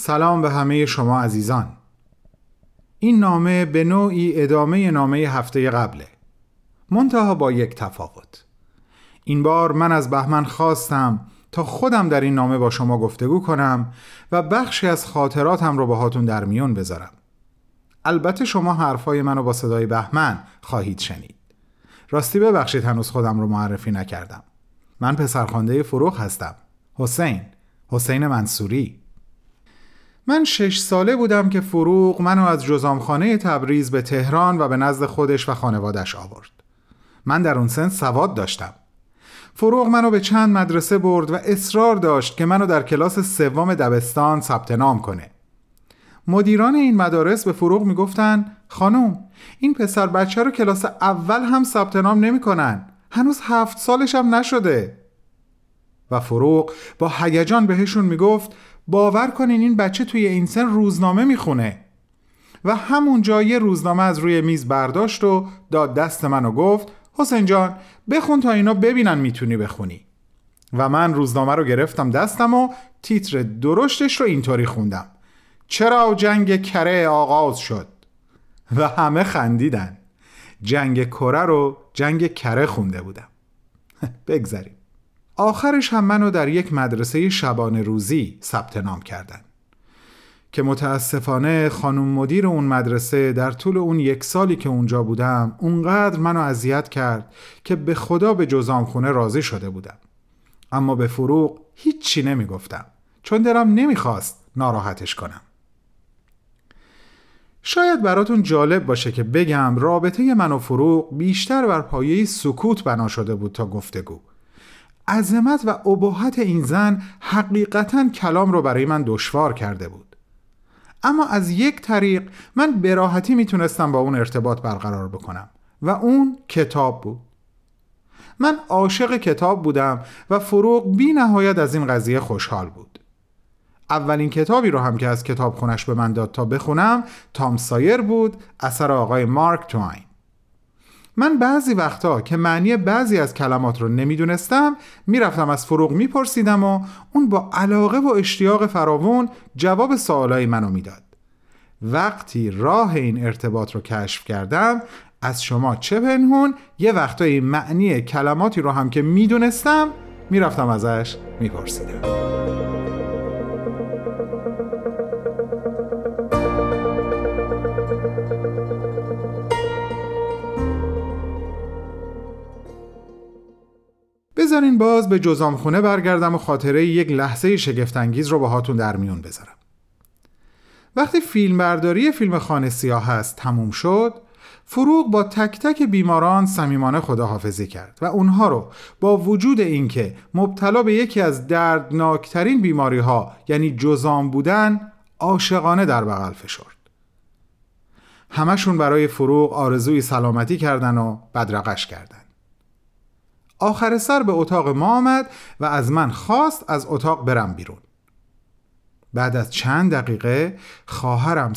سلام به همه شما عزیزان. این نامه به نوعی ادامه نامه هفته قبله. منتها با یک تفاوت. این بار من از بهمن خواستم تا خودم در این نامه با شما گفتگو کنم و بخشی از خاطراتم رو باهاتون در میون بذارم. البته شما حرفای منو با صدای بهمن خواهید شنید. راستی ببخشید هنوز خودم رو معرفی نکردم. من پسرخوانده فروغ هستم. حسین. حسین منصوری. من شش ساله بودم که فروغ منو از جزامخانه تبریز به تهران و به نزد خودش و خانوادش آورد. من در اون سن سواد داشتم. فروغ منو به چند مدرسه برد و اصرار داشت که منو در کلاس سوم دبستان ثبت نام کنه. مدیران این مدارس به فروغ می‌گفتن خانم این پسر بچه رو کلاس اول هم ثبت نام نمی‌کنن. هنوز هفت سالش هم نشده. و فروغ با هیجان بهشون می‌گفت باور کنین این بچه توی این سن روزنامه می‌خونه. و همونجا یه روزنامه از روی میز برداشت و داد دست من و گفت حسین جان بخون تا اینا ببینن می‌تونی بخونی. و من روزنامه رو گرفتم دستم و تیتر درشتش رو اینطوری خوندم. چرا جنگ کره آغاز شد؟ و همه خندیدن. جنگ کره رو جنگ کره خونده بودم. بگذاریم آخرش هم منو در یک مدرسه شبانه روزی ثبت نام کردن. که متاسفانه خانم مدیر اون مدرسه در طول اون یک سالی که اونجا بودم اونقدر منو اذیت کرد که به خدا به جزام خونه راضی شده بودم. اما به فروغ هیچی نمی‌گفتم چون دلم نمی‌خواست ناراحتش کنم. شاید براتون جالب باشه که بگم رابطه من و فروغ بیشتر بر پایه سکوت بنا شده بود تا گفتگو. عظمت و ابهت این زن حقیقتا کلام رو برای من دشوار کرده بود. اما از یک طریق من براحتی می‌تونستم با اون ارتباط برقرار بکنم و اون کتاب بود. من عاشق کتاب بودم و فروغ بی نهایت از این قضیه خوشحال بود. اولین کتابی رو هم که از کتاب خونش به من داد تا بخونم تام سایر بود اثر آقای مارک توین. من بعضی وقتا که معنی بعضی از کلمات رو نمی‌دونستم می‌رفتم از فروغ میپرسیدم و اون با علاقه و اشتیاق فراوون جواب سوالای منو می‌داد. وقتی راه این ارتباط رو کشف کردم از شما چه پنهون یه وقتایی معنی کلماتی رو هم که می‌دونستم می‌رفتم ازش میپرسیدم. بذارین باز به جزامخونه برگردم و خاطره یک لحظه شگفتانگیز رو باهاتون در میون بذارم. وقتی فیلمبرداری فیلم خانه سیاه هست تموم شد فروغ با تک تک بیماران صمیمانه خداحافظی کرد و اونها رو با وجود اینکه مبتلا به یکی از دردناکترین بیماری ها یعنی جزام بودن عاشقانه در بغل فشرد. همشون برای فروغ آرزوی سلامتی کردن و بدرقش کردن. آخر سر به اتاق ما آمد و از من خواست از اتاق برم بیرون. بعد از چند دقیقه خواهرم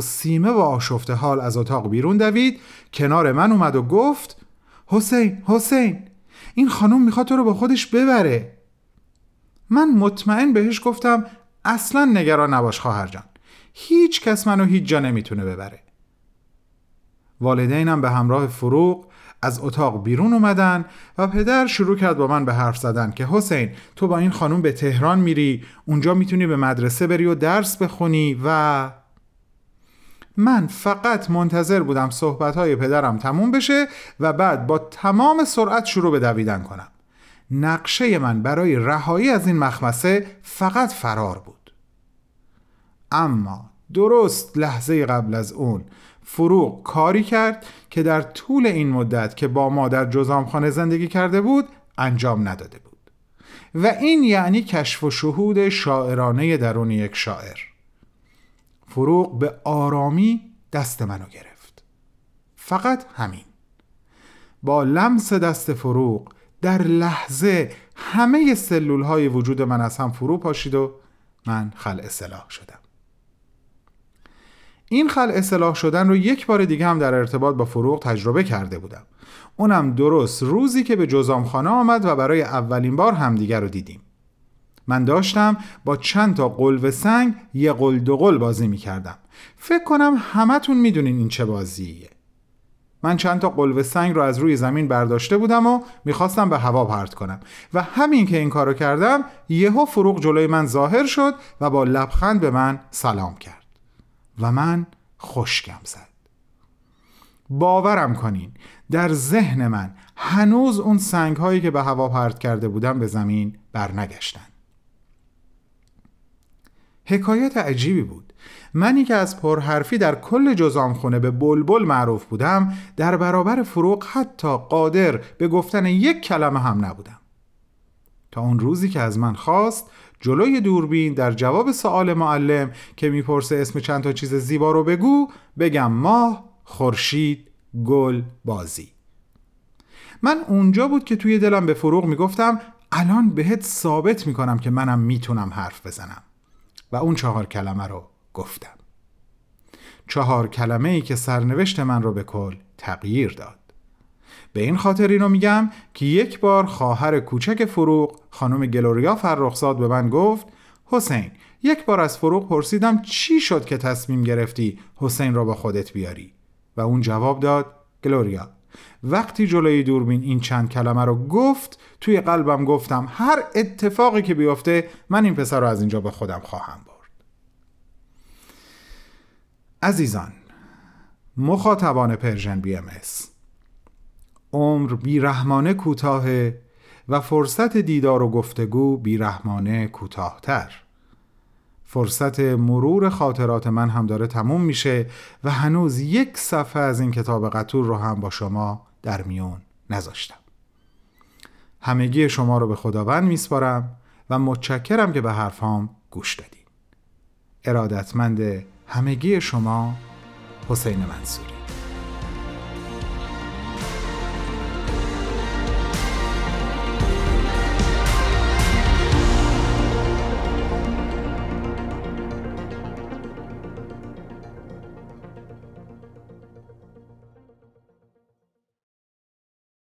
سیمه و آشفته حال از اتاق بیرون دوید کنار من اومد و گفت حسین حسین این خانم می‌خواد تو رو با خودش ببره. من مطمئن بهش گفتم اصلا نگران نباش خواهر جان هیچ کس منو هیچ جا نمی‌تونه ببره. والدینم به همراه فروغ از اتاق بیرون اومدن و پدر شروع کرد با من به حرف زدن که حسین تو با این خانم به تهران میری اونجا می‌تونی به مدرسه بری و درس بخونی و من فقط منتظر بودم صحبت های پدرم تموم بشه و بعد با تمام سرعت شروع به دویدن کنم. نقشه من برای رهایی از این مخمسه فقط فرار بود. اما درست لحظه قبل از اون. فروغ کاری کرد که در طول این مدت که با ما در جزامخانه زندگی کرده بود انجام نداده بود. و این یعنی کشف و شهود شاعرانه درون یک شاعر. فروغ به آرامی دست منو گرفت. فقط همین. با لمس دست فروغ در لحظه همه سلول های وجود من از هم فرو پاشید و من خل اصلاح شدم. این خل اصلاح شدن رو یک بار دیگه هم در ارتباط با فروغ تجربه کرده بودم. اونم درست روزی که به جزامخانه آمد و برای اولین بار همدیگر رو دیدیم. من داشتم با چند تا قلب سنگ یه قل دو قل بازی می کردم فکر کنم همتون می‌دونین این چه بازیه. من چند تا قلب سنگ رو از روی زمین برداشته بودم و می‌خواستم به هوا پرت کنم. و همین که این کارو کردم یهو فروغ جلوی من ظاهر شد و با لبخند به من سلام کرد. و من خوشگم زد. باورم کنین در ذهن من هنوز اون سنگ هایی که به هوا پرت کرده بودم به زمین برنگشتن. حکایت عجیبی بود. منی که از پرحرفی در کل جزامخونه به بلبل معروف بودم در برابر فروغ حتی قادر به گفتن یک کلمه هم نبودم. تا اون روزی که از من خواست جلوی دوربین در جواب سوال معلم که می‌پرسه اسم چند تا چیز زیبا رو بگو بگم ماه، خورشید، گل، بازی. من اونجا بود که توی دلم به فروغ می‌گفتم الان بهت ثابت می‌کنم که منم می‌تونم حرف بزنم. و اون چهار کلمه رو گفتم. چهار کلمه ای که سرنوشت من رو به کل تغییر داد. به این خاطر اینو میگم که یک بار خواهر کوچک فروغ خانم گلوریا فرخزاد به من گفت حسین یک بار از فروغ پرسیدم چی شد که تصمیم گرفتی حسین را با خودت بیاری؟ و اون جواب داد گلوریا وقتی جلوی دوربین این چند کلمه رو گفت توی قلبم گفتم هر اتفاقی که بیفته من این پسر رو از اینجا به خودم خواهم برد. عزیزان مخاطبان Persian BMS عمر بیرحمانه کوتاه و فرصت دیدار و گفتگو بیرحمانه کوتاهتر. فرصت مرور خاطرات من هم داره تموم میشه و هنوز یک صفحه از این کتاب قطور رو هم با شما در میون نذاشتم. همگی شما رو به خداوند میسپارم و متشکرم که به حرفام گوش دادین. ارادتمند همگی شما حسین منصوری.